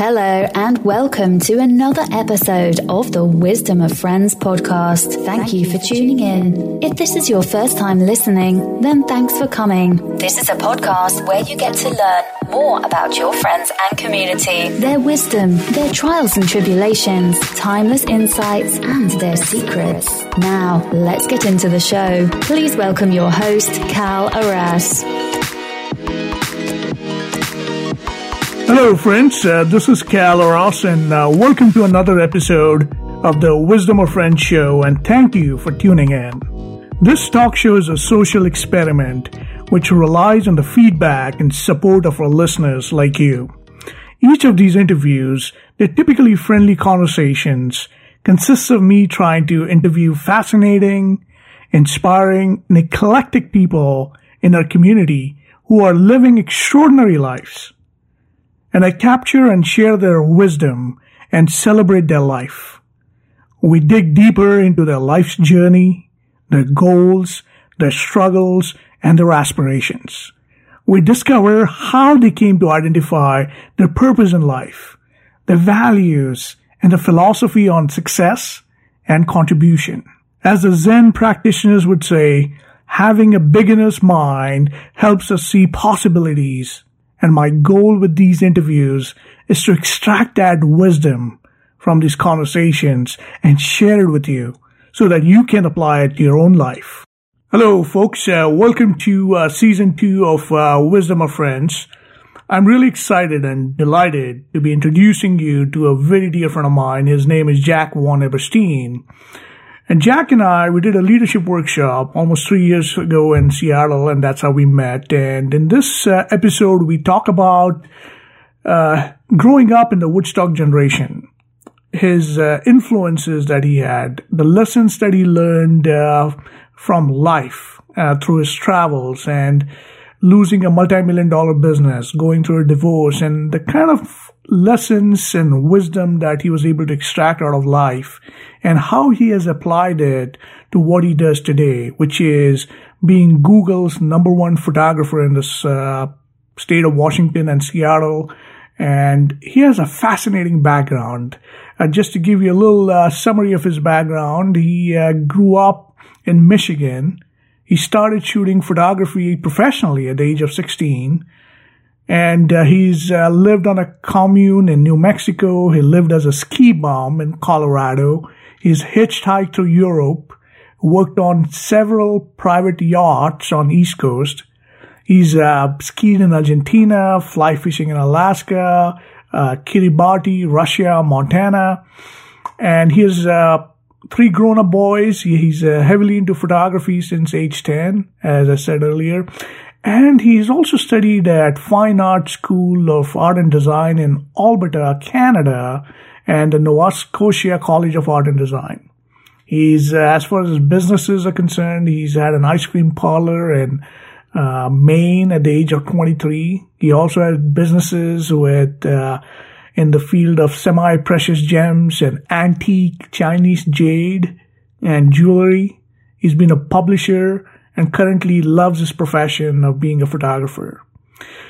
Hello, and welcome to another episode of the Wisdom of Friends podcast. Thank you for tuning in. If this is your first time listening, then thanks for coming. This is a podcast where you get to learn more about your friends and community, their wisdom, their trials and tribulations, timeless insights, and their secrets. Now, let's get into the show. Please welcome your host, Cal Arras. Hello, friends. Uh, this is Cal Ross, and uh, welcome to another episode of the Wisdom of Friends show. And thank you for tuning in. This talk show is a social experiment which relies on the feedback and support of our listeners like you. Each of these interviews, they're typically friendly conversations, consists of me trying to interview fascinating, inspiring, and eclectic people in our community who are living extraordinary lives and I capture and share their wisdom and celebrate their life. We dig deeper into their life's journey, their goals, their struggles, and their aspirations. We discover how they came to identify their purpose in life, their values, and the philosophy on success and contribution. As the Zen practitioners would say, having a beginner's mind helps us see possibilities and my goal with these interviews is to extract that wisdom from these conversations and share it with you so that you can apply it to your own life. Hello, folks. Uh, welcome to uh, season two of uh, Wisdom of Friends. I'm really excited and delighted to be introducing you to a very dear friend of mine. His name is Jack Von Eberstein. And Jack and I, we did a leadership workshop almost three years ago in Seattle, and that's how we met. And in this uh, episode, we talk about uh, growing up in the Woodstock generation, his uh, influences that he had, the lessons that he learned uh, from life uh, through his travels, and losing a multi-million dollar business, going through a divorce, and the kind of lessons and wisdom that he was able to extract out of life and how he has applied it to what he does today, which is being Google's number one photographer in this uh, state of Washington and Seattle. And he has a fascinating background. Uh, just to give you a little uh, summary of his background, he uh, grew up in Michigan. He started shooting photography professionally at the age of 16 and uh, he's uh, lived on a commune in New Mexico. He lived as a ski bum in Colorado. He's hitchhiked through Europe, worked on several private yachts on East Coast. He's uh, skied in Argentina, fly fishing in Alaska, uh, Kiribati, Russia, Montana, and he has uh, three grown-up boys. He's uh, heavily into photography since age 10, as I said earlier. And he's also studied at Fine Art School of Art and Design in Alberta, Canada, and the Nova Scotia College of Art and Design. He's, uh, as far as his businesses are concerned, he's had an ice cream parlor in uh, Maine at the age of 23. He also had businesses with, uh, in the field of semi-precious gems and antique Chinese jade and jewelry. He's been a publisher and currently loves his profession of being a photographer.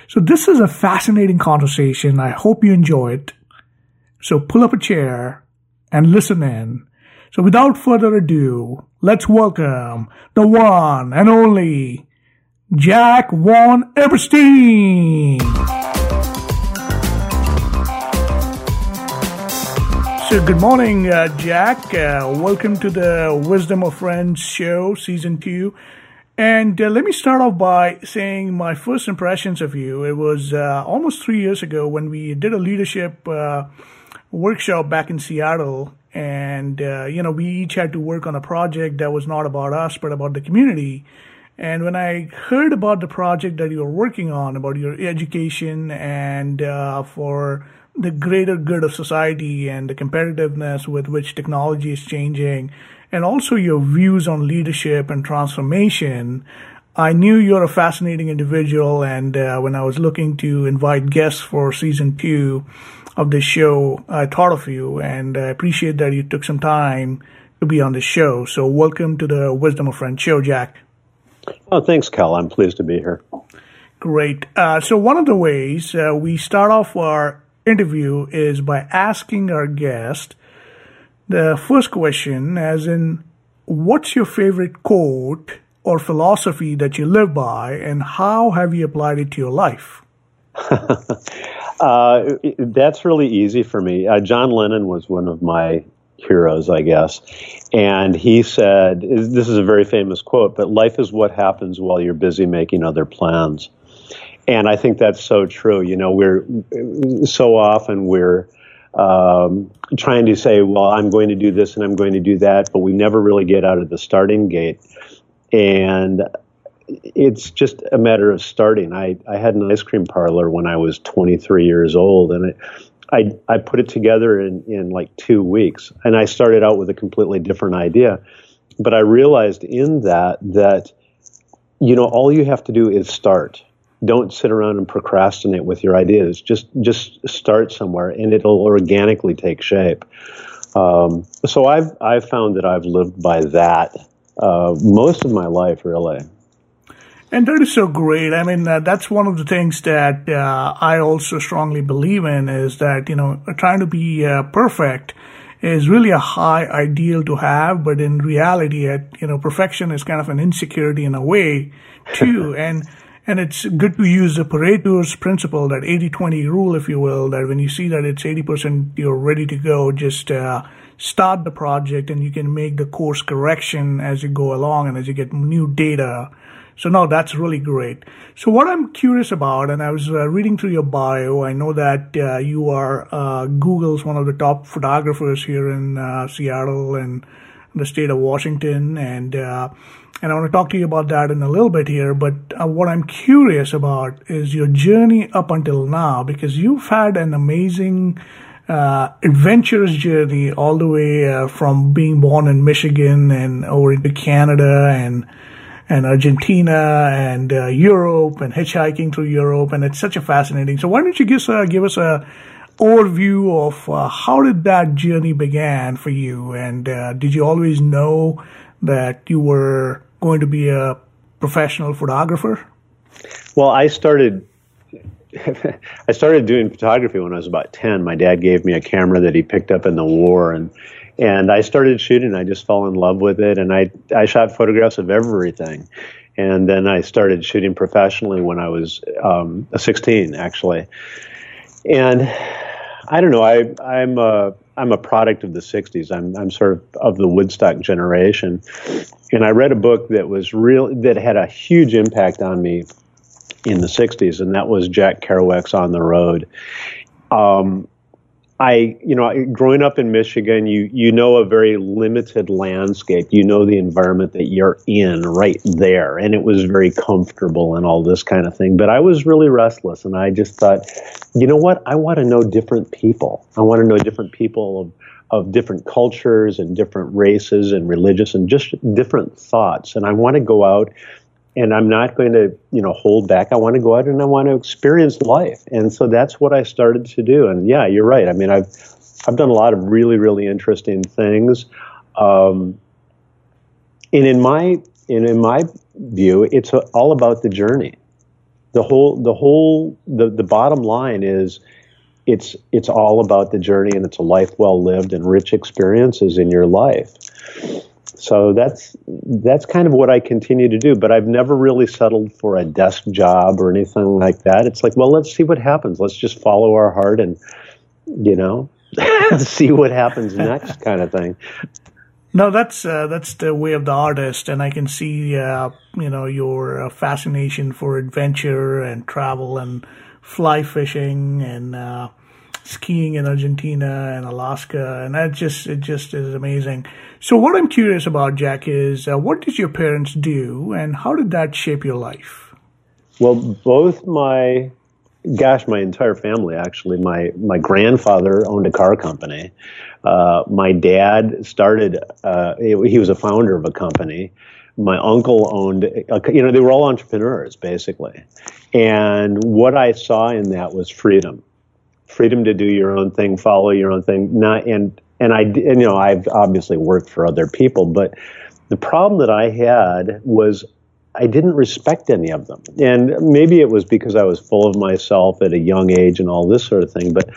So this is a fascinating conversation. I hope you enjoy it. So pull up a chair and listen in. So without further ado, let's welcome the one and only Jack Von Eberstein. So, good morning, uh, Jack. Uh, welcome to the Wisdom of Friends show, season two. And uh, let me start off by saying my first impressions of you. It was uh, almost three years ago when we did a leadership uh, workshop back in Seattle. And, uh, you know, we each had to work on a project that was not about us, but about the community. And when I heard about the project that you were working on, about your education and uh, for the greater good of society and the competitiveness with which technology is changing, and also your views on leadership and transformation. I knew you're a fascinating individual, and uh, when I was looking to invite guests for season two of the show, I thought of you, and I appreciate that you took some time to be on the show. So, welcome to the Wisdom of Friends show, Jack. Oh, thanks, Cal. I'm pleased to be here. Great. Uh, so, one of the ways uh, we start off our interview is by asking our guest the first question, as in, what's your favorite quote or philosophy that you live by, and how have you applied it to your life? uh, that's really easy for me. Uh, John Lennon was one of my heroes, I guess. And he said, this is a very famous quote, but life is what happens while you're busy making other plans. And I think that's so true. You know, we're so often we're um, trying to say, well, I'm going to do this and I'm going to do that, but we never really get out of the starting gate. And it's just a matter of starting. I, I had an ice cream parlor when I was 23 years old, and it, I, I put it together in, in like two weeks. And I started out with a completely different idea. But I realized in that that, you know, all you have to do is start. Don't sit around and procrastinate with your ideas. Just just start somewhere, and it'll organically take shape. Um, so I've I've found that I've lived by that uh, most of my life, really. And that is so great. I mean, uh, that's one of the things that uh, I also strongly believe in is that, you know, trying to be uh, perfect is really a high ideal to have, but in reality, it, you know, perfection is kind of an insecurity in a way too. and, and it's good to use the Pareto's principle, that 80-20 rule, if you will, that when you see that it's 80% you're ready to go, just, uh, start the project and you can make the course correction as you go along and as you get new data so no, that's really great. So what I'm curious about, and I was uh, reading through your bio, I know that uh, you are uh, Google's one of the top photographers here in uh, Seattle and the state of Washington, and uh, and I want to talk to you about that in a little bit here. But uh, what I'm curious about is your journey up until now, because you've had an amazing. adventurous journey all the way from being born in Michigan and over into Canada and and Argentina and uh, Europe and hitchhiking through Europe, and it's such a fascinating. So why don't you give, uh, give us a overview of uh, how did that journey began for you, and uh, did you always know that you were going to be a professional photographer? Well, I started. I started doing photography when I was about 10. My dad gave me a camera that he picked up in the war and and I started shooting. I just fell in love with it, and I I shot photographs of everything. And then I started shooting professionally when I was um, 16, actually. And I don't know. I I'm a I'm a product of the 60s. I'm I'm sort of of the Woodstock generation. And I read a book that was real that had a huge impact on me in the 60s, and that was Jack Kerouac's On the Road. Um, I, you know, growing up in Michigan, you you know a very limited landscape. You know the environment that you're in right there, and it was very comfortable and all this kind of thing. But I was really restless, and I just thought, you know what? I want to know different people. I want to know different people of of different cultures and different races and religious and just different thoughts. And I want to go out and I'm not going to, you know, hold back. I want to go out and I want to experience life. And so that's what I started to do. And yeah, you're right. I mean, I've I've done a lot of really really interesting things. Um, and in my and in my view, it's all about the journey. The whole the whole the the bottom line is it's it's all about the journey and it's a life well lived and rich experiences in your life so that's that's kind of what I continue to do. But I've never really settled for a desk job or anything like that. It's like, well, let's see what happens. Let's just follow our heart and you know see what happens next, kind of thing. No, that's uh, that's the way of the artist, and I can see uh, you know your uh, fascination for adventure and travel and fly fishing and uh, skiing in Argentina and Alaska, and that just it just is amazing. So, what I'm curious about, Jack, is uh, what did your parents do, and how did that shape your life? Well, both my gosh, my entire family actually. My my grandfather owned a car company. Uh, my dad started. Uh, he was a founder of a company. My uncle owned. A, you know, they were all entrepreneurs basically. And what I saw in that was freedom freedom to do your own thing, follow your own thing. Not and and I and, you know I've obviously worked for other people, but the problem that I had was I didn't respect any of them. And maybe it was because I was full of myself at a young age and all this sort of thing. But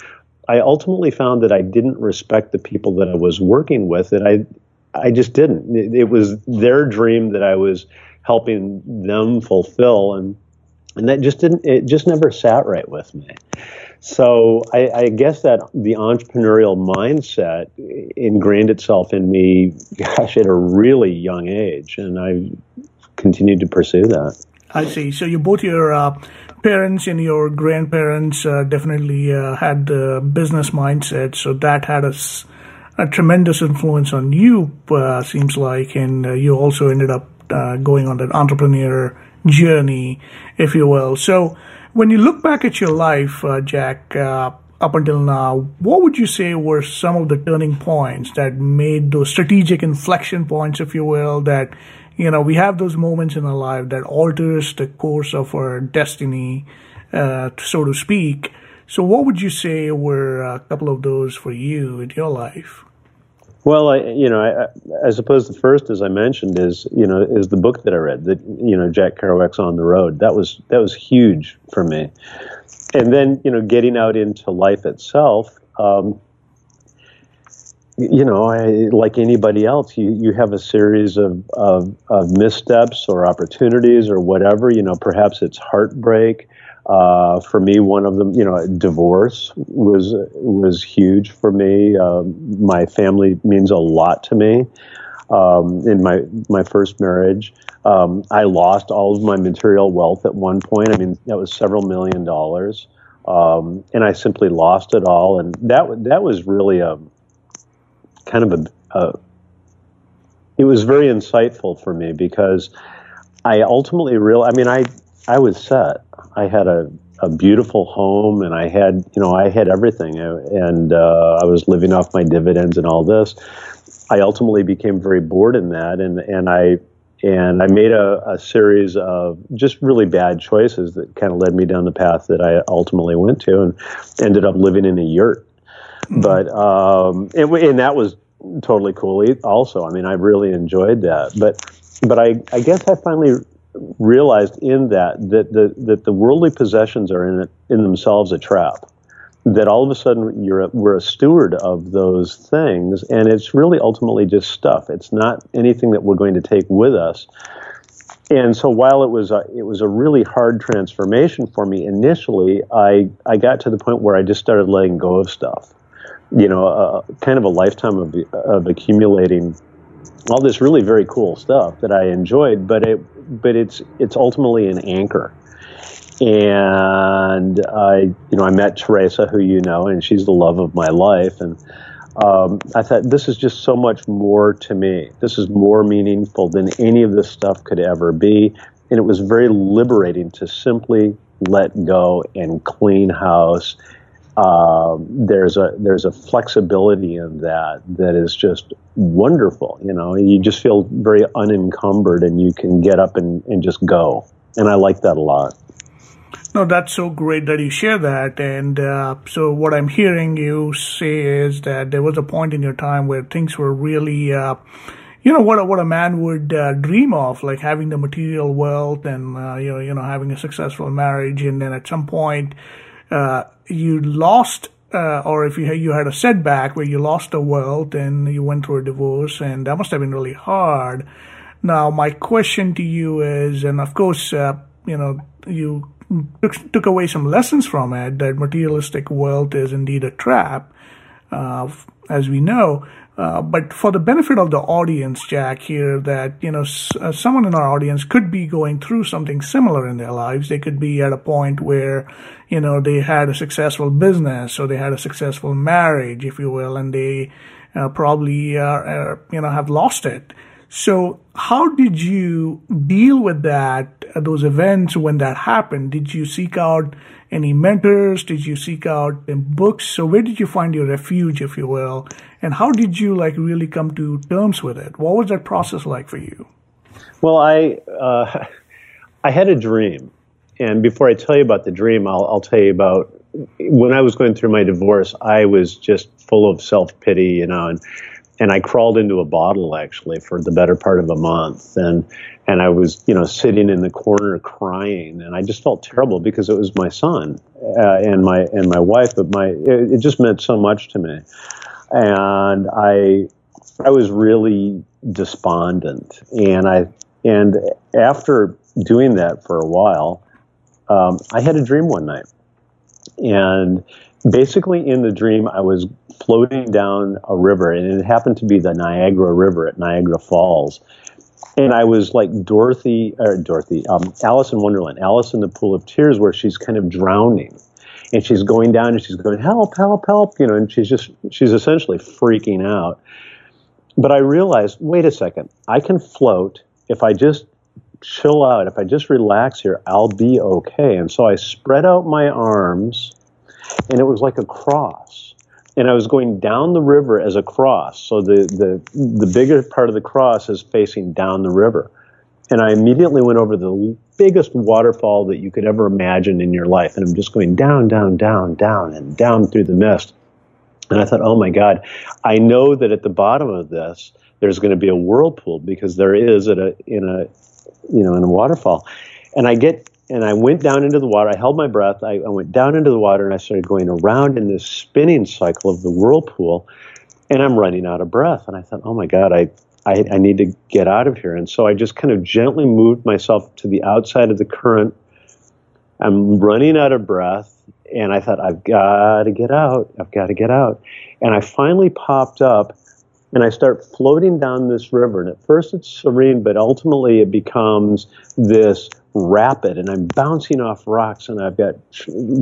I ultimately found that I didn't respect the people that I was working with. That I I just didn't. It, it was their dream that I was helping them fulfill, and and that just didn't. It just never sat right with me. So I, I, guess that the entrepreneurial mindset ingrained itself in me, gosh, at a really young age, and I continued to pursue that. I see. So you both your uh, parents and your grandparents uh, definitely uh, had the business mindset, so that had a, a tremendous influence on you. Uh, seems like, and uh, you also ended up uh, going on that entrepreneur journey, if you will. So when you look back at your life, uh, Jack, up until now, what would you say were some of the turning points that made those strategic inflection points, if you will, that, you know, we have those moments in our life that alters the course of our destiny, uh, so to speak. So what would you say were a couple of those for you in your life? Well, I, you know, I, I, suppose the first, as I mentioned, is you know is the book that I read, that you know Jack Kerouac's On the Road. That was that was huge for me, and then you know getting out into life itself. Um, you know, I, like anybody else, you, you have a series of, of, of missteps or opportunities or whatever. You know, perhaps it's heartbreak. Uh, for me, one of them, you know, divorce was was huge for me. Um, my family means a lot to me. Um, in my my first marriage, um, I lost all of my material wealth at one point. I mean, that was several million dollars, um, and I simply lost it all. And that that was really a kind of a, a it was very insightful for me because I ultimately real. I mean, I I was set. I had a, a beautiful home and I had, you know, I had everything and uh, I was living off my dividends and all this. I ultimately became very bored in that and, and I, and I made a, a series of just really bad choices that kind of led me down the path that I ultimately went to and ended up living in a yurt. But, um, and, and that was totally cool also. I mean, I really enjoyed that, but, but I, I guess I finally realized in that that the that the worldly possessions are in it, in themselves a trap. That all of a sudden you're a, we're a steward of those things, and it's really ultimately just stuff. It's not anything that we're going to take with us. And so while it was a, it was a really hard transformation for me initially, I I got to the point where I just started letting go of stuff. You know, kind of a lifetime of of accumulating all this really very cool stuff that I enjoyed, but it but it's it's ultimately an anchor. And I, you know, I met Teresa, who you know, and she's the love of my life. And um, I thought this is just so much more to me. This is more meaningful than any of this stuff could ever be. And it was very liberating to simply let go and clean house um, there's a there's a flexibility in that that is just wonderful. You know, you just feel very unencumbered, and you can get up and, and just go. And I like that a lot. No, that's so great that you share that. And uh, so, what I'm hearing you say is that there was a point in your time where things were really, uh, you know, what a, what a man would uh, dream of, like having the material wealth and uh, you know, you know, having a successful marriage, and then at some point uh, you lost uh, or if you you had a setback where you lost a wealth and you went through a divorce, and that must have been really hard. Now, my question to you is, and of course, uh, you know, you took, took away some lessons from it that materialistic wealth is indeed a trap, uh, as we know. Uh, but for the benefit of the audience, Jack, here, that you know, s- uh, someone in our audience could be going through something similar in their lives. They could be at a point where, you know, they had a successful business or they had a successful marriage, if you will, and they uh, probably, are, you know, have lost it. So, how did you deal with that? Those events when that happened? Did you seek out any mentors? Did you seek out books? So where did you find your refuge, if you will? And how did you like really come to terms with it? What was that process like for you? Well, I uh, I had a dream, and before I tell you about the dream, I'll, I'll tell you about when I was going through my divorce. I was just full of self pity, you know, and and I crawled into a bottle actually for the better part of a month, and and I was you know sitting in the corner crying, and I just felt terrible because it was my son uh, and my and my wife, but my it, it just meant so much to me, and I I was really despondent, and I and after doing that for a while, um, I had a dream one night, and basically in the dream I was floating down a river, and it happened to be the Niagara River at Niagara Falls. And I was like Dorothy, or Dorothy, um, Alice in Wonderland, Alice in the Pool of Tears, where she's kind of drowning. And she's going down and she's going, help, help, help, you know, and she's just, she's essentially freaking out. But I realized, wait a second, I can float if I just chill out, if I just relax here, I'll be okay. And so I spread out my arms, and it was like a cross and I was going down the river as a cross. So the, the, the bigger part of the cross is facing down the river. And I immediately went over the biggest waterfall that you could ever imagine in your life. And I'm just going down, down, down, down, and down through the mist. And I thought, oh my God, I know that at the bottom of this, there's going to be a whirlpool because there is at a, in a, you know, in a waterfall. And I get and I went down into the water. I held my breath. I, I, went down into the water and I started going around in this spinning cycle of the whirlpool. And I'm running out of breath. And I thought, oh my God, I, I, I need to get out of here. And so I just kind of gently moved myself to the outside of the current. I'm running out of breath. And I thought, I've got to get out. I've got to get out. And I finally popped up and I start floating down this river. And at first it's serene, but ultimately it becomes this rapid and I'm bouncing off rocks and I've got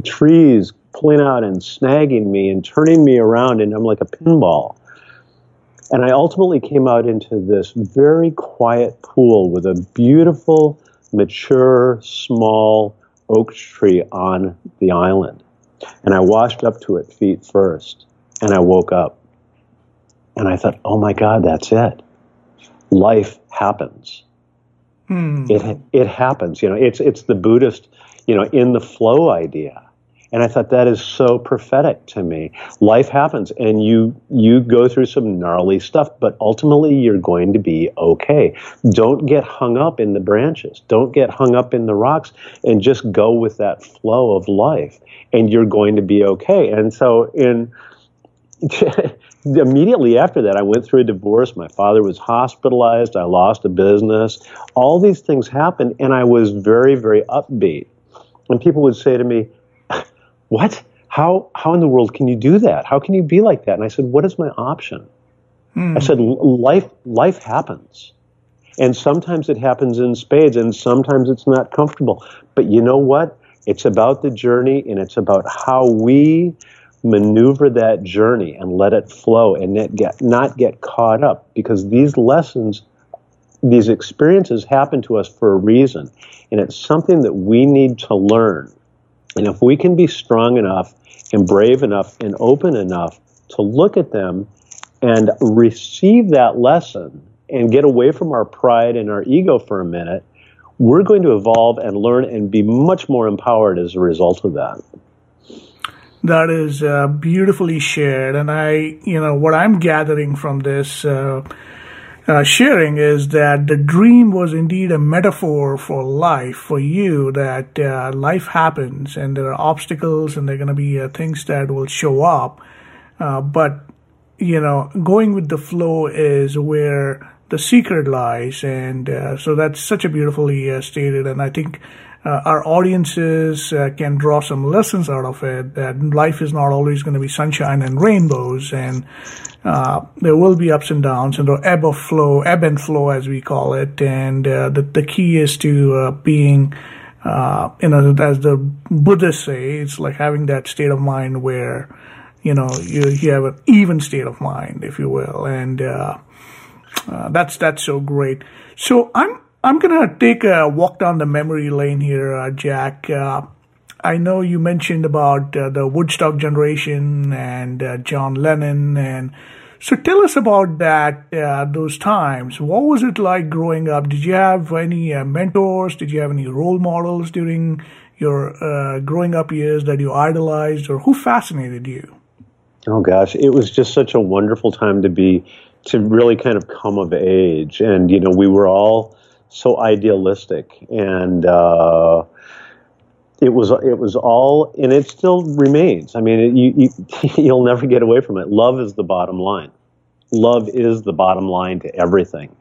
trees pulling out and snagging me and turning me around and I'm like a pinball. And I ultimately came out into this very quiet pool with a beautiful, mature, small oak tree on the island. And I washed up to it feet first and I woke up. And I thought, oh my God, that's it. Life happens. Hmm. It it happens. You know, it's it's the Buddhist, you know, in the flow idea. And I thought that is so prophetic to me. Life happens and you you go through some gnarly stuff, but ultimately you're going to be okay. Don't get hung up in the branches. Don't get hung up in the rocks and just go with that flow of life and you're going to be okay. And so in immediately after that, I went through a divorce. My father was hospitalized. I lost a business. All these things happened, and I was very, very upbeat. And people would say to me, "What? How? How in the world can you do that? How can you be like that?" And I said, "What is my option?" Hmm. I said, "Life, life happens." And sometimes it happens in spades, and sometimes it's not comfortable. But you know what? It's about the journey, and it's about how we maneuver that journey and let it flow and not get, not get caught up because these lessons, these experiences happen to us for a reason. And it's something that we need to learn. And if we can be strong enough and brave enough and open enough to look at them and receive that lesson and get away from our pride and our ego for a minute, we're going to evolve and learn and be much more empowered as a result of that. That is uh, beautifully shared. And I, you know, what I'm gathering from this uh, uh, sharing is that the dream was indeed a metaphor for life, for you, that uh, life happens and there are obstacles and there are going to be uh, things that will show up. Uh, but, you know, going with the flow is where the secret lies. And so that's such a beautifully stated. And I think uh, our audiences uh, can draw some lessons out of it that life is not always going to be sunshine and rainbows and uh, there will be ups and downs and the ebb of flow ebb and flow as we call it and uh, the, the key is to uh, being uh, you know as the buddhists say it's like having that state of mind where you know you, you have an even state of mind if you will and that's that's so great. So i'm I'm going to take a walk down the memory lane here, uh, Jack. Uh, I know you mentioned about uh, the Woodstock generation and uh, John Lennon, and so tell us about that. Uh, those times. What was it like growing up? Did you have any uh, mentors? Did you have any role models during your growing up years that you idolized, or who fascinated you? Oh gosh, it was just such a wonderful time to be to really kind of come of age. And, you know, we were all so idealistic and, uh, it was it was all and it still remains. I mean, it, you, you you'll never get away from it. Love is the bottom line. Love is the bottom line to everything.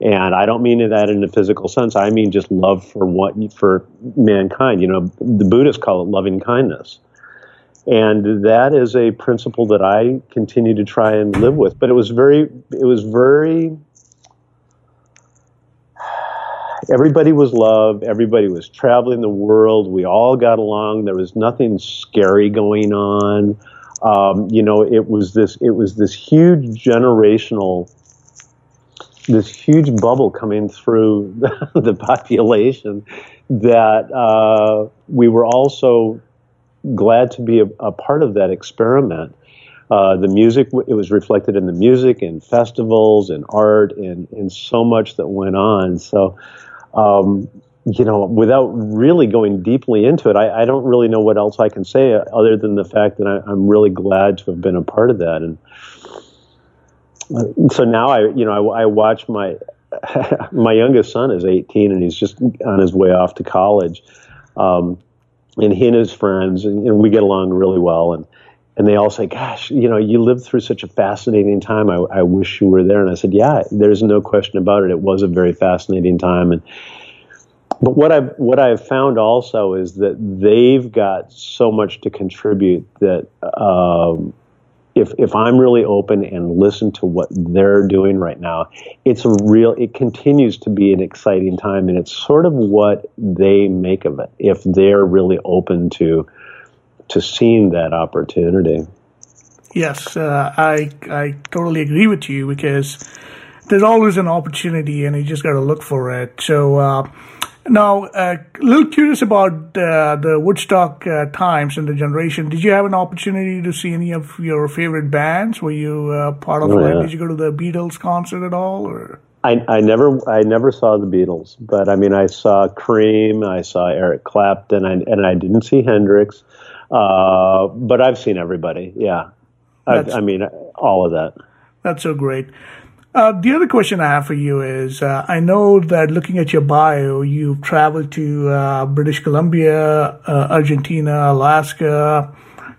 And I don't mean that in a physical sense. I mean just love for what for mankind. You know, the Buddhists call it loving kindness. And that is a principle that I continue to try and live with. But it was very, it was very, everybody was loved. Everybody was traveling the world. We all got along. There was nothing scary going on. Um, you know, it was this, it was this huge generational, this huge bubble coming through the population that uh, we were also glad to be a, a part of that experiment. Uh, the music, it was reflected in the music and festivals and art and, and so much that went on. So, um, you know, without really going deeply into it, I, I, don't really know what else I can say other than the fact that I, am really glad to have been a part of that. And so now I, you know, I, I watch my my youngest son is 18 and he's just on his way off to college. Um, and he and his friends, and, and, we get along really well. And and they all say, "Gosh, you know, you lived through such a fascinating time. I, I wish you were there." And I said, "Yeah, there's no question about it. It was a very fascinating time." And but what I've what I've found also is that they've got so much to contribute that um, if if I'm really open and listen to what they're doing right now, it's a real. It continues to be an exciting time, and it's sort of what they make of it. If they're really open to to seeing that opportunity. Yes, uh, I I totally agree with you because there's always an opportunity, and you just got to look for it. So. Uh, now, uh, a little curious about uh, the Woodstock uh, times and the generation. Did you have an opportunity to see any of your favorite bands? Were you uh, part of oh, it? Yeah. Did you go to the Beatles concert at all? Or I, I never, I never saw the Beatles, but I mean, I saw Cream, I saw Eric Clapton, I, and I didn't see Hendrix, uh, but I've seen everybody. Yeah, I, I mean, all of that. That's so great. Uh, the other question I have for you is uh, I know that looking at your bio, you've traveled to uh, British Columbia, uh, Argentina, Alaska,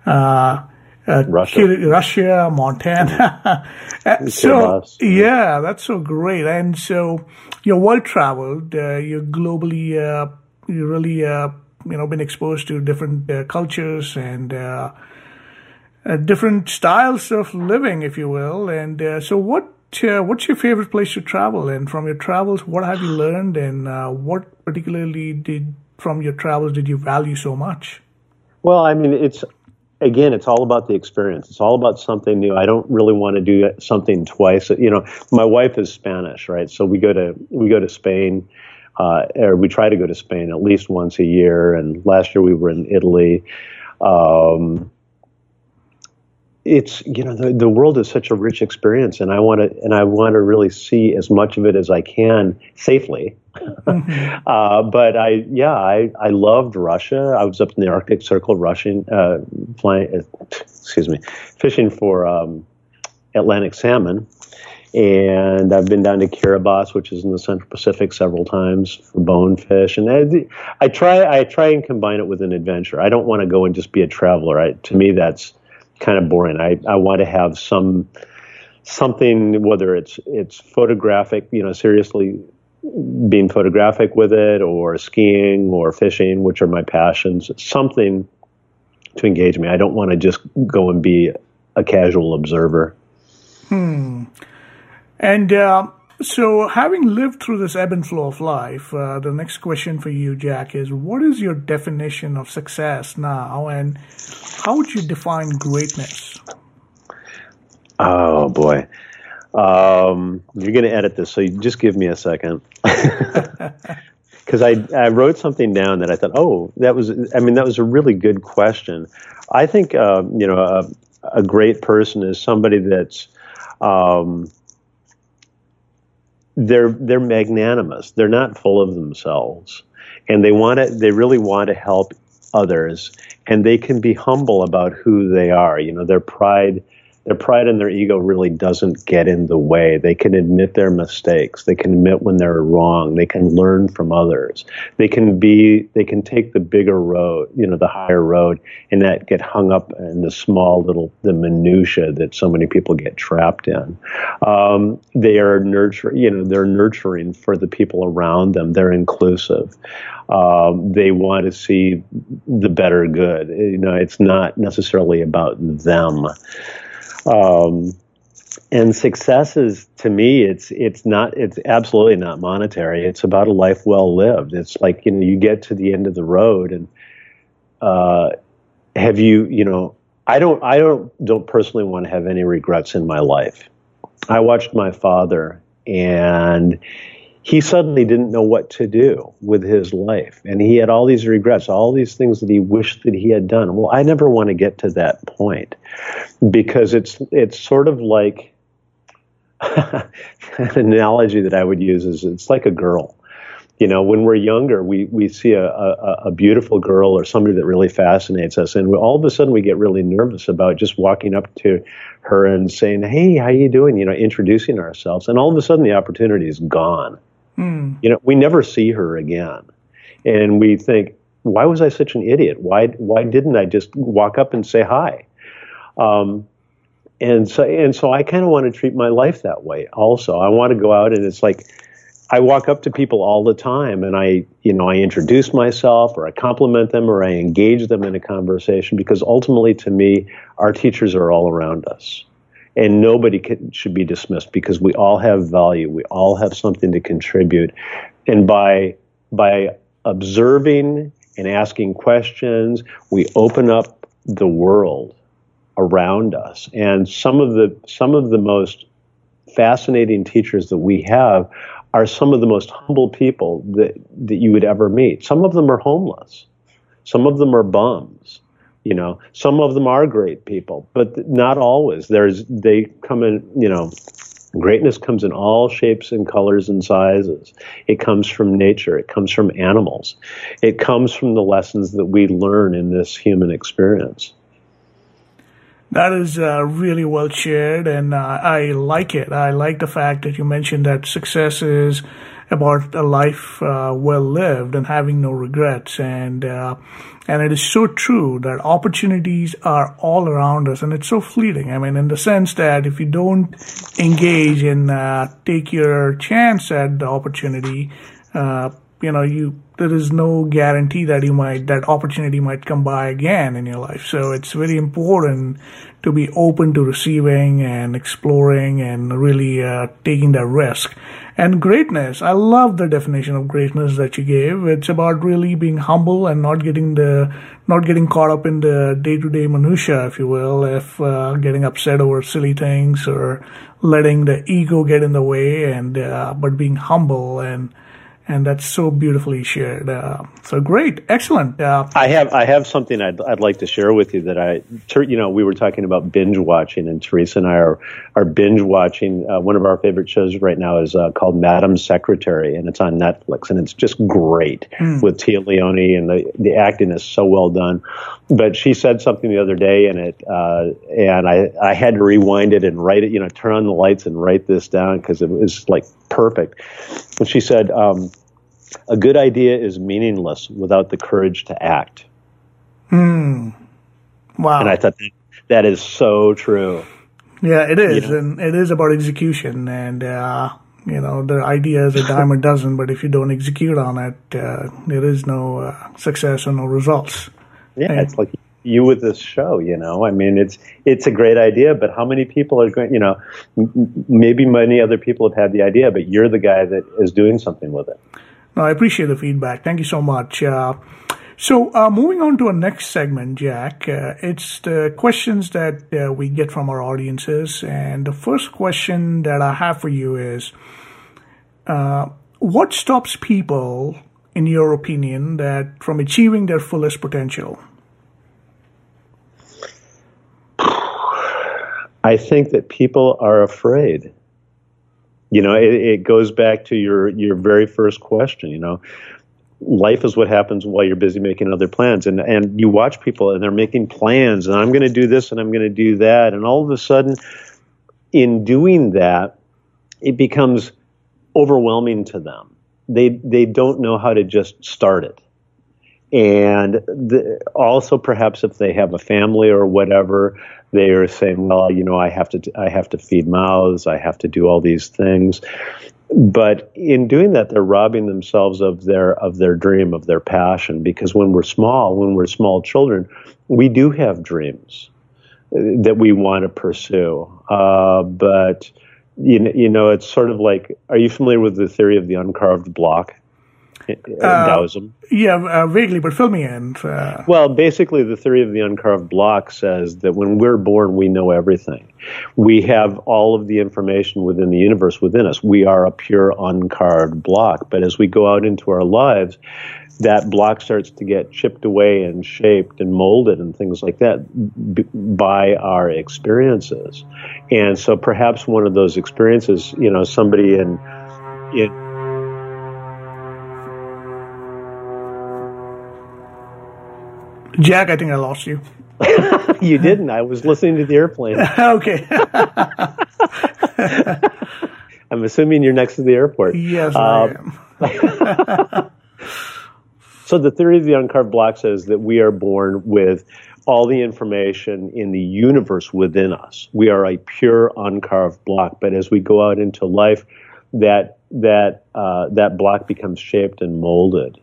uh, uh, Russia. Russia, Montana. so, yeah, that's so great. And so you're well traveled, you're globally, you're really, you know, been exposed to different cultures and different styles of living, if you will. And so, what uh, what's your favorite place to travel? And from your travels, what have you learned? And uh, what particularly did from your travels did you value so much? Well, I mean, it's again, it's all about the experience. It's all about something new. I don't really want to do something twice. You know, my wife is Spanish, right? So we go to we go to Spain, uh, or we try to go to Spain at least once a year. And last year we were in Italy. Um, it's you know the, the world is such a rich experience and i want to and i want to really see as much of it as i can safely mm-hmm. uh, but i yeah i i loved russia i was up in the arctic circle rushing uh, flying uh, excuse me fishing for um, atlantic salmon and I've been down to Kiribati, which is in the Central Pacific, several times for bonefish. And I, I, try, I try and combine it with an adventure. I don't want to go and just be a traveler. I, to me, that's kind of boring. I, I want to have some something, whether it's it's photographic, you know, seriously being photographic with it, or skiing or fishing, which are my passions. Something to engage me. I don't want to just go and be a casual observer. Hmm. And uh, so, having lived through this ebb and flow of life, uh, the next question for you, Jack, is what is your definition of success now, and how would you define greatness? Oh boy, um, you're going to edit this, so you just give me a second. Because I, I wrote something down that I thought, oh, that was, I mean, that was a really good question. I think, uh, you know, a, a, great person is somebody that's, um, they're they're magnanimous. They're not full of themselves, and they want to. They really want to help others, and they can be humble about who they are. You know, their pride their pride and their ego really doesn't get in the way. They can admit their mistakes. They can admit when they're wrong. They can learn from others. They can be, they can take the bigger road, you know, the higher road and not get hung up in the small little, the minutia that so many people get trapped in. Um, they are nurturing, you know, they're nurturing for the people around them. They're inclusive. Um, they want to see the better good. You know, it's not necessarily about them. Um, and success is to me it's it's not it's absolutely not monetary. It's about a life well lived. It's like you know you get to the end of the road and uh, have you you know i don't i don't don't personally want to have any regrets in my life. I watched my father and he suddenly didn't know what to do with his life. And he had all these regrets all these things that he wished that he had done. Well i never want to get to that point because it's it's sort of like an analogy that i would use is it's like a girl. You know when we're younger we we see a, a, a beautiful girl or somebody that really fascinates us. And we, all of a sudden we get really nervous about just walking up to her and saying hey how are you doing? You know introducing ourselves. And all of a sudden the opportunity is gone Mm. You know, we never see her again, and we think, why was I such an idiot? Why why didn't I just walk up and say hi? Um, and so and so I kind of want to treat my life that way. Also, I want to go out and it's like I walk up to people all the time and I, you know, I introduce myself or I compliment them or I engage them in a conversation because ultimately to me, our teachers are all around us and nobody can, should be dismissed because we all have value. We all have something to contribute, and by by observing and asking questions, we open up the world around us. And some of the some of the most fascinating teachers that we have are some of the most humble people that that you would ever meet. Some of them are homeless. Some of them are bums. You know, some of them are great people, but not always. There's they come in. You know, greatness comes in all shapes and colors and sizes. It comes from nature. It comes from animals. It comes from the lessons that we learn in this human experience. That is uh, really well shared, and uh, I like it. I like the fact that you mentioned that success is about a life uh, well lived and having no regrets. And uh, and it is so true that opportunities are all around us, and it's so fleeting. I mean, in the sense that if you don't engage and uh, take your chance at the opportunity, uh, you know, you there is no guarantee that you might that opportunity might come by again in your life. So it's very important to be open to receiving and exploring and really uh, taking that risk. And greatness, I love the definition of greatness that you gave. It's about really being humble and not getting the not getting caught up in the day to day minutia, if you will, if uh, getting upset over silly things or letting the ego get in the way, and uh, but being humble and and that's so beautifully shared. Uh, so great, excellent. Uh, I have I have something I'd, I'd like to share with you that I you know we were talking about binge watching and Teresa and I are are binge watching. Uh, one of our favorite shows right now is uh, called Madam Secretary and it's on Netflix and it's just great mm. with Téa Leoni and the the acting is so well done. But she said something the other day and it uh, and I I had to rewind it and write it you know turn on the lights and write this down because it was like perfect. And she said. Um, a good idea is meaningless without the courage to act. Hmm. Wow. And I thought that, that is so true. Yeah, it is. You know? And it is about execution. And, uh, you know, the idea is a dime a dozen, but if you don't execute on it, uh, there is no uh, success or no results. Yeah, and, it's like you with this show, you know. I mean, it's it's a great idea, but how many people are going? You know, m- maybe many other people have had the idea, but you're the guy that is doing something with it. No, I appreciate the feedback. Thank you so much. Uh, so, uh, moving on to our next segment, Jack, uh, it's the questions that uh, we get from our audiences. And the first question that I have for you is uh, What stops people, in your opinion, that from achieving their fullest potential? I think that people are afraid. You know, it, it goes back to your your very first question. You know, life is what happens while you're busy making other plans and and you watch people and they're making plans and I'm going to do this and I'm going to do that and all of a sudden in doing that it becomes overwhelming to them. They they don't know how to just start it and the, also perhaps if they have a family or whatever they are saying well you know I have to I have to feed mouths I have to do all these things. But in doing that they're robbing themselves of their of their dream of their passion. Because when we're small when we're small children we do have dreams that we want to pursue. Uh, but you you know it's sort of like are you familiar with the theory of the uncarved block uh, Taoism? Yeah, uh, vaguely, but fill me in. Uh, well, basically, the theory of the uncarved block says that when we're born, we know everything. We have all of the information within the universe within us. We are a pure uncarved block. But as we go out into our lives, that block starts to get chipped away and shaped and molded and things like that b- by our experiences. And so perhaps one of those experiences, you know, somebody in, in Jack, I think I lost you. you didn't. I was listening to the airplane. okay. I'm assuming you're next to the airport. Yes, um, I am. so the theory of the uncarved block says that we are born with all the information in the universe within us. We are a pure uncarved block. But as we go out into life, that that uh, that block becomes shaped and molded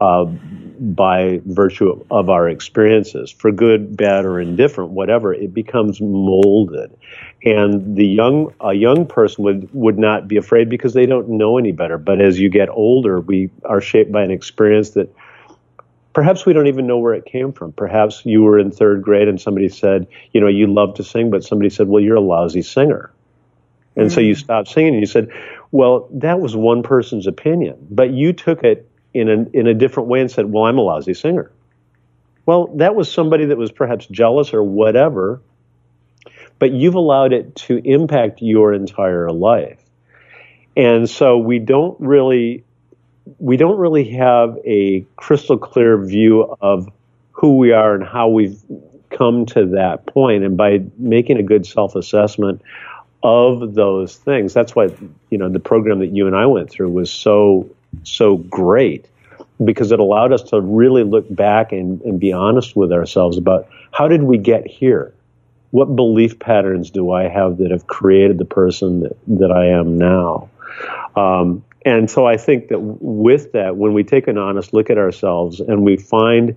uh, by virtue of our experiences, for good, bad, or indifferent, whatever, it becomes molded. And the young, a young person would, would not be afraid because they don't know any better. But as you get older, we are shaped by an experience that perhaps we don't even know where it came from. Perhaps you were in third grade and somebody said, you know, you love to sing, but somebody said, well, you're a lousy singer. And mm-hmm. so you stopped singing and you said, well, that was one person's opinion, but you took it in a, in a different way and said, well, I'm a lousy singer. Well, that was somebody that was perhaps jealous or whatever, but you've allowed it to impact your entire life. And so we don't really we don't really have a crystal clear view of who we are and how we've come to that point. And by making a good self assessment of those things, that's why you know the program that you and I went through was so so great because it allowed us to really look back and, and be honest with ourselves about how did we get here? What belief patterns do I have that have created the person that, that I am now? Um, and so I think that with that, when we take an honest look at ourselves and we find,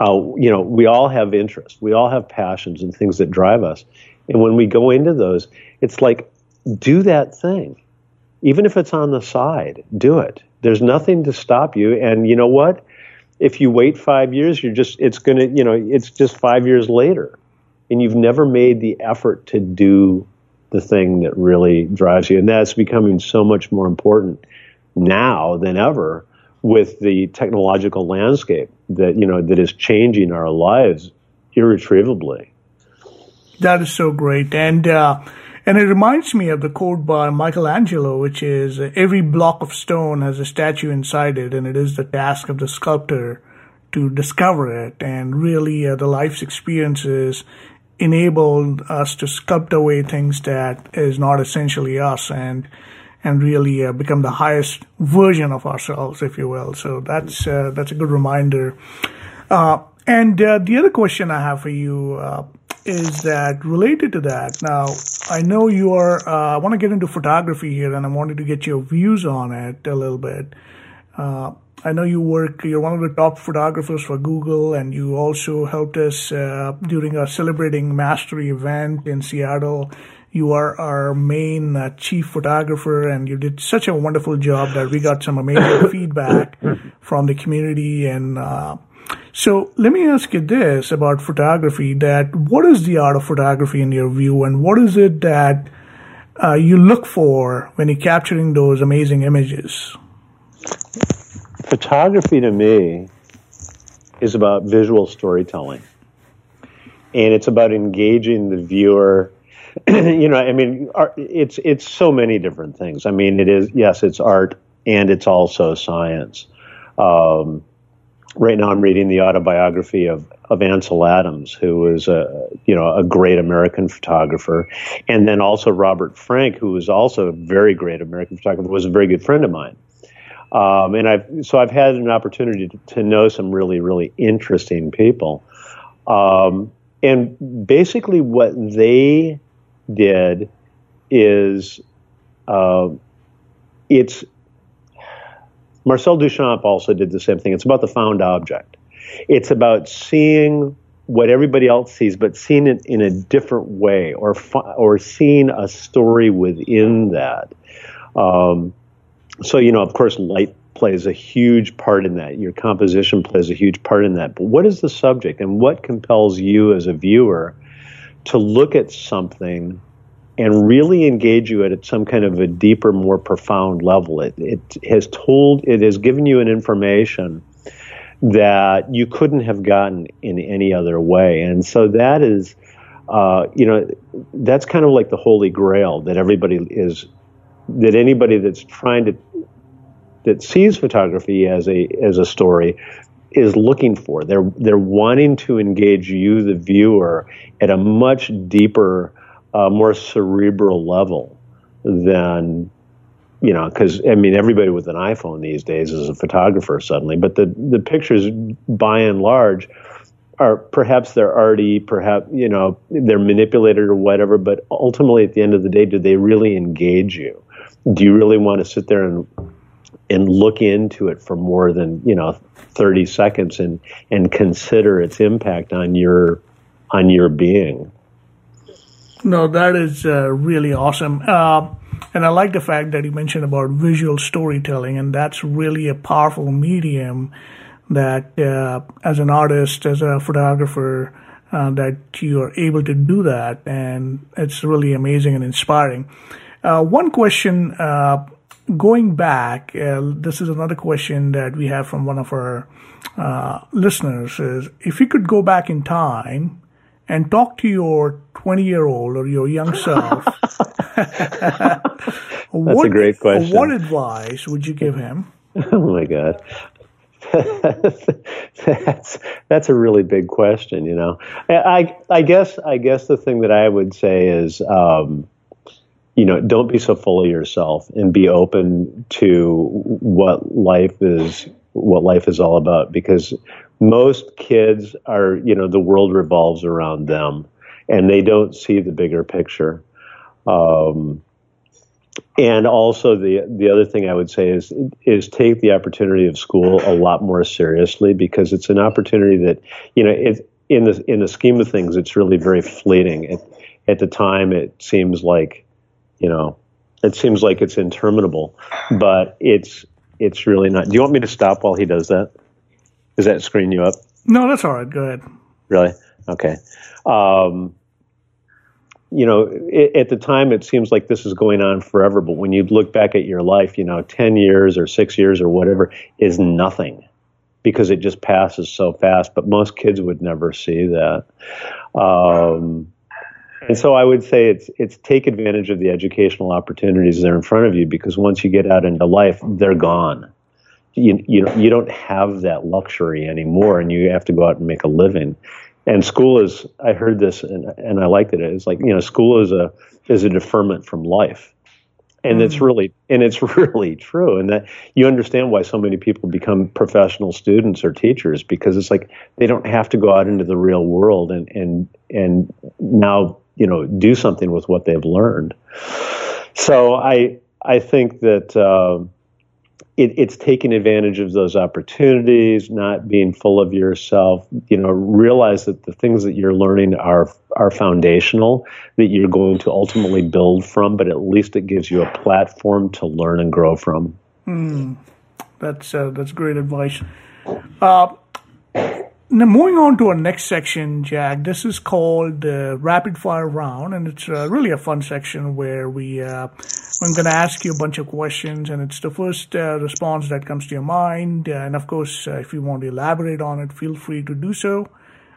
uh, you know, we all have interests, we all have passions and things that drive us. And when we go into those, it's like, do that thing even if it's on the side, do it. There's nothing to stop you. And you know what? If you wait five years, you're just, it's going to, you know, it's just five years later. And you've never made the effort to do the thing that really drives you. And that's becoming so much more important now than ever with the technological landscape that, you know, that is changing our lives irretrievably. That is so great. And, uh, and it reminds me of the quote by Michelangelo, which is every block of stone has a statue inside it, and it is the task of the sculptor to discover it. And really, uh, the life's experiences enabled us to sculpt away things that is not essentially us and and really uh, become the highest version of ourselves, if you will. So that's uh, that's a good reminder. Uh, and uh, the other question I have for you uh, is that related to that. Now, I know you are. Uh, I want to get into photography here, and I wanted to get your views on it a little bit. Uh, I know you work. You're one of the top photographers for Google, and you also helped us uh, during our celebrating mastery event in Seattle. You are our main uh, chief photographer, and you did such a wonderful job that we got some amazing feedback from the community and uh, so let me ask you this about photography: that what is the art of photography in your view, and what is it that uh, you look for when you're capturing those amazing images? Photography to me is about visual storytelling, and it's about engaging the viewer. you know, I mean, it's it's so many different things. I mean, it is yes, it's art and it's also science. Um, right now, I'm reading the autobiography of, of Ansel Adams, who was a you know a great American photographer, and then also Robert Frank, who was also a very great American photographer, was a very good friend of mine. Um, and I've so I've had an opportunity to, to know some really really interesting people, um, and basically what they did is uh, it's Marcel Duchamp also did the same thing. It's about the found object. It's about seeing what everybody else sees, but seeing it in a different way, or or seeing a story within that. Um, so you know, of course, light plays a huge part in that. Your composition plays a huge part in that. But what is the subject, and what compels you as a viewer to look at something and really engage you at some kind of a deeper, more profound level. It, it has told, it has given you an information that you couldn't have gotten in any other way. And so that is, uh, you know, that's kind of like the holy grail that everybody is, that anybody that's trying to, that sees photography as a, as a story is looking for. They're, they're wanting to engage you, the viewer, at a much deeper, more cerebral level than you know because i mean everybody with an iphone these days is a photographer suddenly but the the pictures by and large are perhaps they're already perhaps you know they're manipulated or whatever but ultimately at the end of the day do they really engage you? Do you really want to sit there and and look into it for more than you know 30 seconds and and consider its impact on your on your being no, that is uh, really awesome. Uh, and I like the fact that you mentioned about visual storytelling, and that's really a powerful medium that, uh, as an artist, as a photographer, uh, that you are able to do that, and it's really amazing and inspiring. Uh, one question, uh, going back, this is another question that we have from one of our listeners: is if you could go back in time and talk to your 20 year old or your young self. That's what, a great question. What advice would you give him? Oh my God. that's that's a really big question, you know. I I guess I guess the thing that I would say is, um, you know, don't be so full of yourself and be open to what life is what life is all about because most kids are, you know, the world revolves around them and they don't see the bigger picture. Um, and also the the other thing I would say is is take the opportunity of school a lot more seriously because it's an opportunity that you know it, in the in the scheme of things it's really very fleeting. It, at the time, it seems like you know it seems like it's interminable, but it's it's really not. Do you want me to stop while he does that? Does that screen you up? No, that's all right. Go ahead. Really? Okay. Um, you know, it, at the time, it seems like this is going on forever. But when you look back at your life, you know, 10 years or six years or whatever is nothing because it just passes so fast. But most kids would never see that. Um, and so I would say it's it's take advantage of the educational opportunities that are in front of you because once you get out into life, they're gone you, you, you don't have that luxury anymore and you have to go out and make a living. And school is, I heard this and, and I liked it. It's like, you know, school is a, is a deferment from life. And mm. it's really, and it's really true. And that you understand why so many people become professional students or teachers because it's like they don't have to go out into the real world and, and, and now, you know, do something with what they've learned. So I, I think that, uh, it, it's taking advantage of those opportunities, not being full of yourself. You know, realize that the things that you're learning are are foundational, that you're going to ultimately build from. But at least it gives you a platform to learn and grow from. Mm, that's uh, that's great advice. Uh, now, moving on to our next section, Jack. This is called the rapid fire round, and it's uh, really a fun section where we uh, I'm going to ask you a bunch of questions, and it's the first uh, response that comes to your mind. and of course, uh, if you want to elaborate on it, feel free to do so.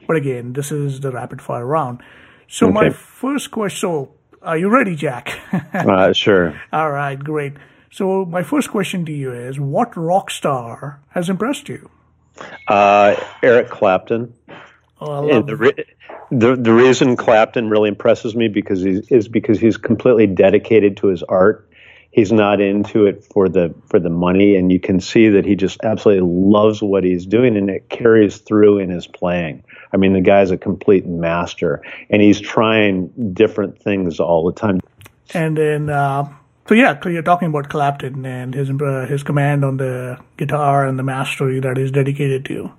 But again, this is the rapid fire round. So okay. my first question. So, are you ready, Jack? uh, sure. All right, great. So my first question to you is, what rock star has impressed you? Uh, Eric Clapton. Oh, and the, re- the the reason Clapton really impresses me because he's, is because he's completely dedicated to his art. He's not into it for the for the money, and you can see that he just absolutely loves what he's doing, and it carries through in his playing. I mean, the guy's a complete master, and he's trying different things all the time. And then, uh, so yeah, so you're talking about Clapton and his uh, his command on the guitar and the mastery that he's dedicated to.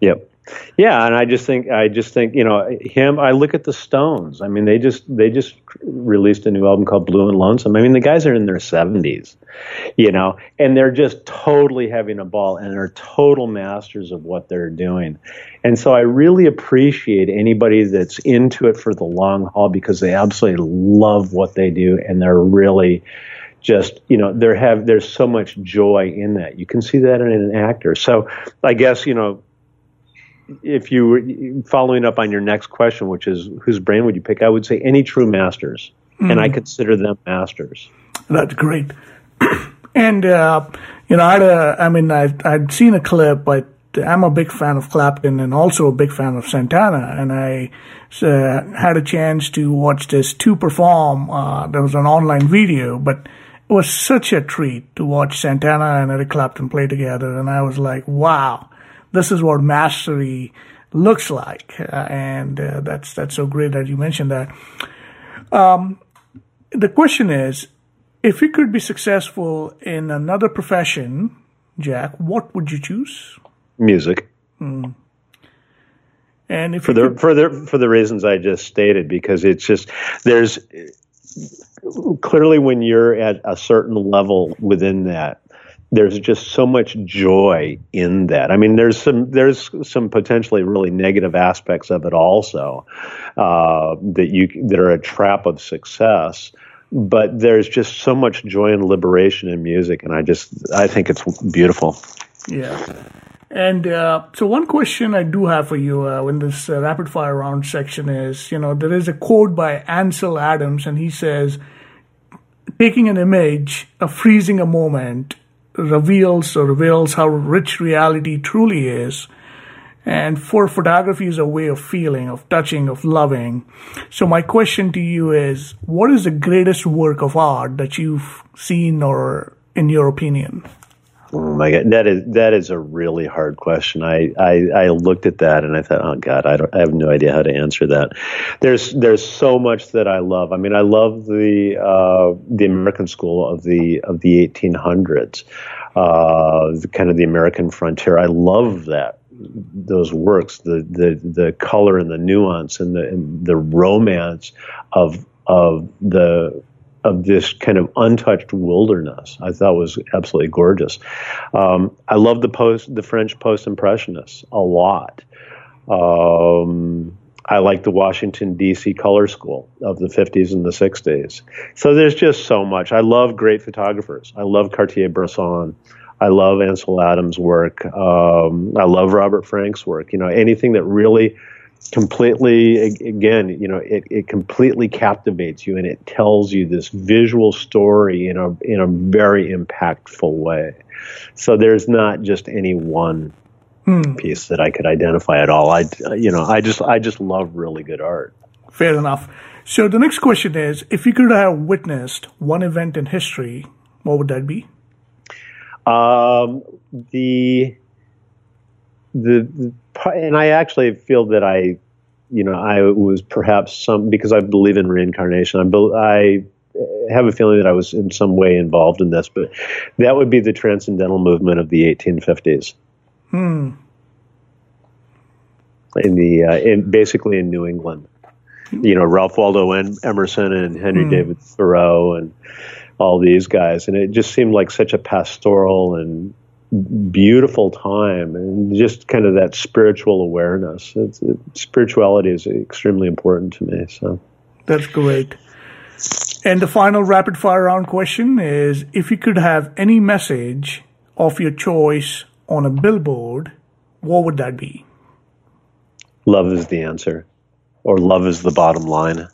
Yep. Yeah, and I just think I just think you know him. I look at the Stones. I mean, they just they just released a new album called Blue and Lonesome. I mean, the guys are in their seventies, you know, and they're just totally having a ball, and they're total masters of what they're doing. And so I really appreciate anybody that's into it for the long haul because they absolutely love what they do, and they're really just you know there have there's so much joy in that you can see that in an actor so i guess you know if you were following up on your next question, which is whose brain would you pick? I would say any true masters, mm. and I hmm. consider them masters. That's great. and uh, you know, I'd, uh, I mean, I, I'd seen a clip, but I'm a big fan of Clapton and also a big fan of Santana, and I uh, had a chance to watch this two perform. Uh, there was an online video, but it was such a treat to watch Santana and Eric Clapton play together, and I was like, wow this is what mastery looks like, uh, and uh, that's that's so great that you mentioned that. Um, the question is, if you could be successful in another profession, Jack, what would you choose? Music. Hmm. And for the could... for the for the reasons I just stated, because it's just there's clearly when you're at a certain level within that, there's just so much joy in that. I mean, there's some there's some potentially really negative aspects of it also uh, that you that are a trap of success. But there's just so much joy and liberation in music, and I just I think it's beautiful. Yeah. And uh, so, one question I do have for you uh, in this uh, rapid fire round section is you know, there is a quote by Ansel Adams, and he says, Taking an image, freezing a moment, reveals or reveals how rich reality truly is. And for photography is a way of feeling, of touching, of loving. So my question to you is, what is the greatest work of art that you've seen or in your opinion? Oh my god, that is that is a really hard question. I, I, I looked at that and I thought, oh god, I don't I have no idea how to answer that. There's there's so much that I love. I mean, I love the uh, the American school of the of the 1800s, uh, the, kind of the American frontier. I love that those works, the the the color and the nuance and the and the romance of of the of this kind of untouched wilderness. I thought was absolutely gorgeous. Um, I love the post, the French post impressionists a lot. Um, I like the Washington D.C. color school of the 50s and the 60s. So there's just so much. I love great photographers. I love Cartier-Bresson. I love Ansel Adams' work. Um, I love Robert Frank's work. You know, anything that really completely again you know it, it completely captivates you and it tells you this visual story in a in a very impactful way. So there's not just any one hmm. piece that I could identify at all. I you know I just I just love really good art. Fair enough. So the next question is if you could have witnessed one event in history what would that be? Um the the, and I actually feel that I, you know, I was perhaps some because I believe in reincarnation. I, I have a feeling that I was in some way involved in this, but that would be the transcendental movement of the 1850s. Hmm. In the uh, in basically in New England, you know, Ralph Waldo Emerson and Henry hmm. David Thoreau and all these guys, and it just seemed like such a pastoral and beautiful time and just kind of that spiritual awareness. It's, it, spirituality is extremely important to me. So that's great. And the final rapid fire round question is if you could have any message of your choice on a billboard, what would that be? Love is the answer, or love is the bottom line.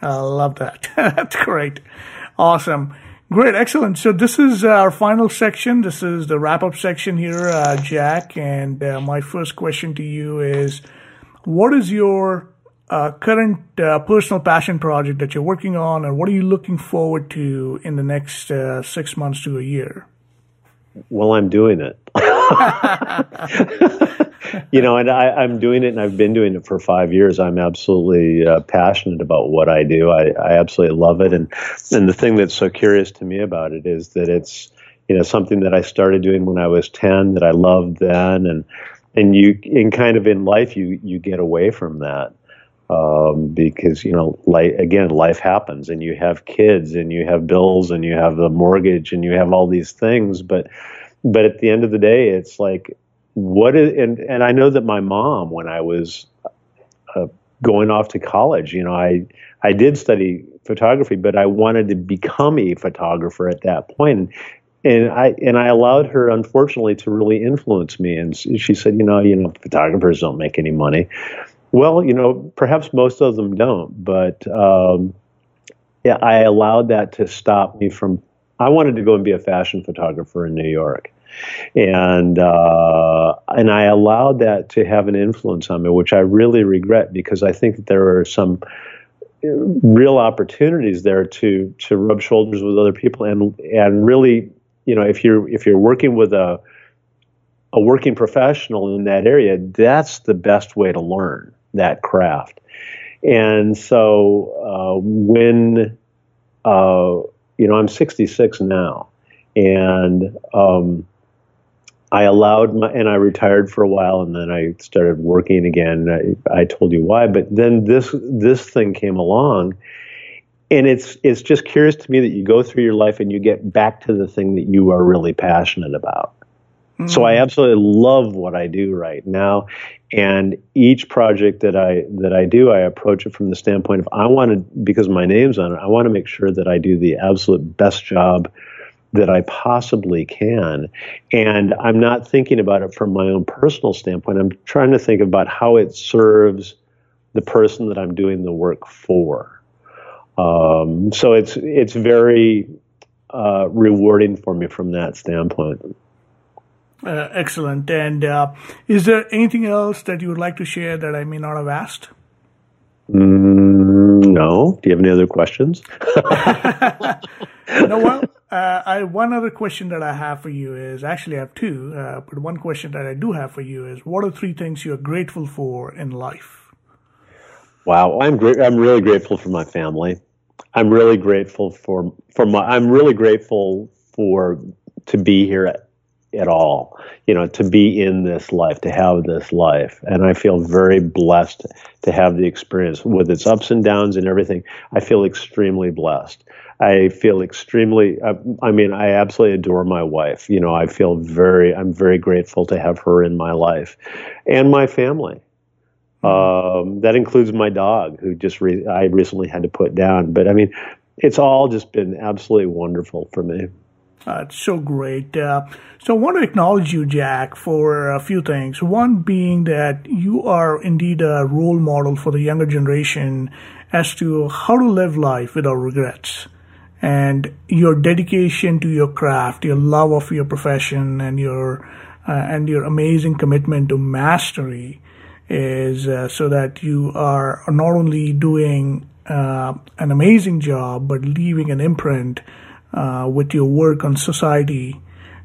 I love that. That's great. Awesome. Great, excellent. So this is our final section. This is the wrap up section here, uh, Jack. And uh, my first question to you is, what is your uh, current uh, personal passion project that you're working on, and what are you looking forward to in the next uh, six months to a year? Well, I'm doing it. you know, and I, am doing it, and I've been doing it for five years. I'm absolutely uh, passionate about what I do. I, I absolutely love it, and and the thing that's so curious to me about it is that it's you know something that I started doing when I was ten that I loved then, and and you in kind of in life you you get away from that um, because you know, like again, life happens, and you have kids, and you have bills, and you have the mortgage, and you have all these things. But, but at the end of the day, it's like, what is? And and I know that my mom, when I was uh, going off to college, you know, I I did study photography, but I wanted to become a photographer at that point. And I and I allowed her, unfortunately, to really influence me. And she said, you know, you know, photographers don't make any money. Well, you know, perhaps most of them don't, but um, yeah, I allowed that to stop me from. I wanted to go and be a fashion photographer in New York, and uh, and I allowed that to have an influence on me, which I really regret because I think that there are some real opportunities there to to rub shoulders with other people and and really, you know, if you're if you're working with a a working professional in that area, that's the best way to learn that craft. And so uh, when, uh, you know, I'm 66 now, and um, I allowed my, and I retired for a while, and then I started working again. I, I told you why, but then this this thing came along, and it's it's just curious to me that you go through your life and you get back to the thing that you are really passionate about. So I mm. absolutely love what I do right now, and each project that I that I do, I approach it from the standpoint of I want to because my name's on it. I want to make sure that I do the absolute best job that I possibly can, and I'm not thinking about it from my own personal standpoint. I'm trying to think about how it serves the person that I'm doing the work for. Um, so it's it's very uh, rewarding for me from that standpoint. Uh, excellent. And uh, is there anything else that you would like to share that I may not have asked? Mm, no. Do you have any other questions? no, well, uh, I, one other question that I have for you is actually I have two, uh, but one question that I do have for you is what are three things you're grateful for in life? Wow, I'm great. I'm really grateful for my family. I'm really grateful for for my. I'm really grateful for to be here at, all, you know, to be in this life, to have this life. And I feel very blessed to have the experience with its ups and downs and everything. I feel extremely blessed. I feel extremely, uh, I mean, I absolutely adore my wife. You know, I feel very, I'm very grateful to have her in my life and my family. Um, that includes my dog, who just re- I recently had to put down. But I mean, it's all just been absolutely wonderful for me. Uh, it's so great. Uh, so I want to acknowledge you, Jack, for a few things. One being that you are indeed a role model for the younger generation as to how to live life without regrets. And your dedication to your craft, your love of your profession, and your uh, and your amazing commitment to mastery is uh, so that you are not only doing uh, an amazing job but leaving an imprint uh, with your work on society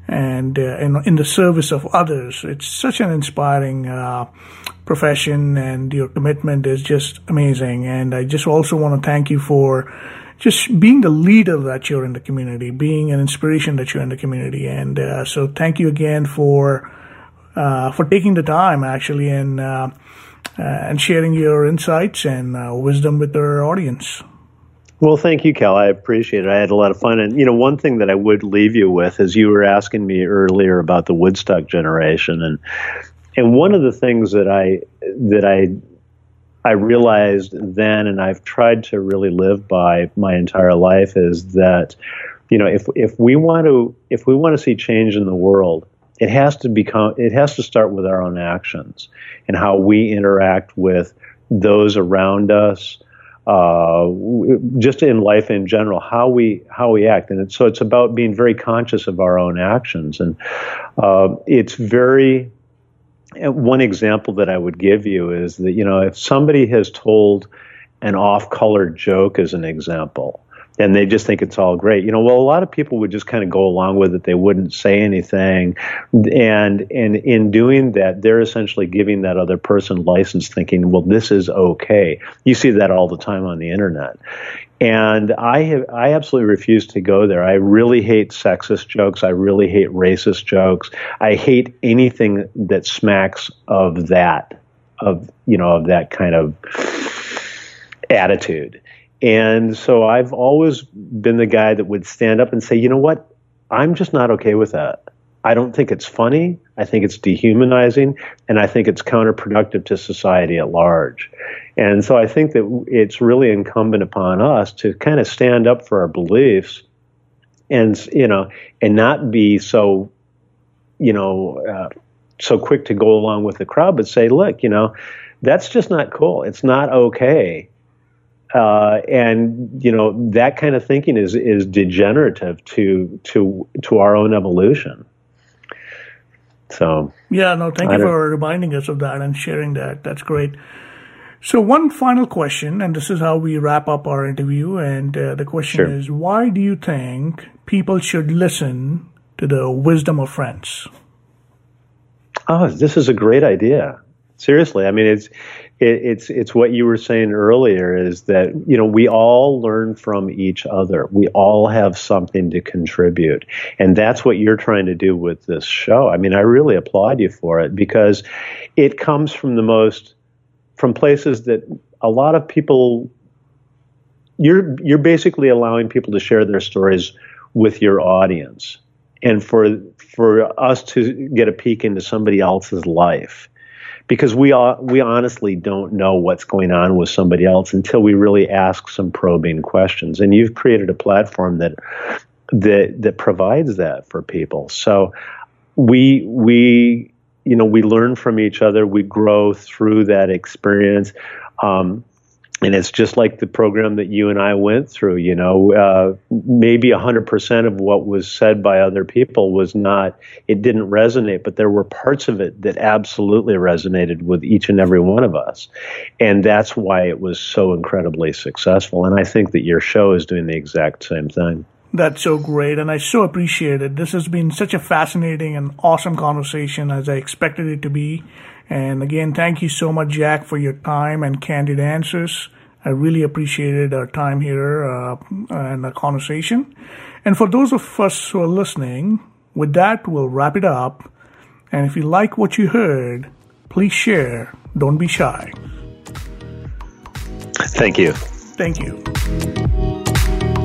and uh, in, the service of others. It's such an inspiring uh, profession, and your commitment is just amazing. And I just also want to thank you for just being the leader that you're in the community, being an inspiration that you're in the community. And uh, so, thank you again for uh, for taking the time, actually, and uh, and sharing your insights and wisdom with our audience. Well, thank you, Cal. I appreciate it. I had a lot of fun. And, you know, one thing that I would leave you with is you were asking me earlier about the Woodstock generation. And, and one of the things that I, that I, I realized then, and I've tried to really live by my entire life is that, you know, if, if we want to, if we want to see change in the world, it has to become, it has to start with our own actions and how we interact with those around us, uh, just in life in general, how we how we act, and so it's about being very conscious of our own actions, and uh, it's very. One example that I would give you is that you know if somebody has told an off-color joke as an example, and they just think it's all great. You know, well, a lot of people would just kind of go along with it. They wouldn't say anything, and and in doing that, they're essentially giving that other person license, thinking, well, this is okay. You see that all the time on the internet, and I have I absolutely refuse to go there. I really hate sexist jokes. I really hate racist jokes. I hate anything that smacks of that, of you know, of that kind of attitude. And so I've always been the guy that would stand up and say, you know what? I'm just not okay with that. I don't think it's funny. I think it's dehumanizing, and I think it's counterproductive to society at large. And so I think that it's really incumbent upon us to kind of stand up for our beliefs, and you know, and not be so, you know, uh, so quick to go along with the crowd, but say, look, you know, that's just not cool. It's not okay uh, and you know that kind of thinking is is degenerative to to to our own evolution. So yeah, no, thank you for reminding us of that and sharing that. That's great. So one final question, and this is how we wrap up our interview. And uh, the question sure. is, why do you think people should listen to the wisdom of friends? Oh, this is a great idea. Seriously, I mean, it's it, it's it's what you were saying earlier is that you know we all learn from each other. We all have something to contribute, and that's what you're trying to do with this show. I mean, I really applaud you for it because it comes from the most from places that a lot of people. You're you're basically allowing people to share their stories with your audience, and for for us to get a peek into somebody else's life because we all, we honestly don't know what's going on with somebody else until we really ask some probing questions. And you've created a platform that that that provides that for people. So we we you know we learn from each other. We grow through that experience. Um, and it's just like the program that you and I went through. You know, uh, maybe hundred percent of what was said by other people was not. It didn't resonate, but there were parts of it that absolutely resonated with each and every one of us, and that's why it was so incredibly successful. And I think that your show is doing the exact same thing. That's so great, and I so appreciate it. This has been such a fascinating and awesome conversation as I expected it to be. And again, thank you so much, Jack, for your time and candid answers. I really appreciated our time here uh, and the conversation. And for those of us who are listening, with that, we'll wrap it up. And if you like what you heard, please share. Don't be shy. Thank you. Thank you.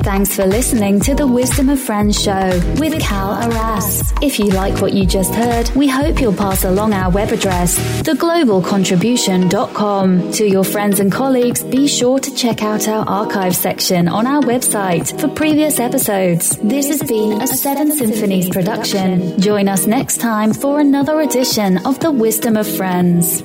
Thanks for listening to the Wisdom of Friends show with Cal Arras. If you like what you just heard, we hope you'll pass along our web address, theglobalcontribution.com. To your friends and colleagues, be sure to check out our archive section on our website for previous episodes. This has been a Seven Symphonies production. Join us next time for another edition of the Wisdom of Friends.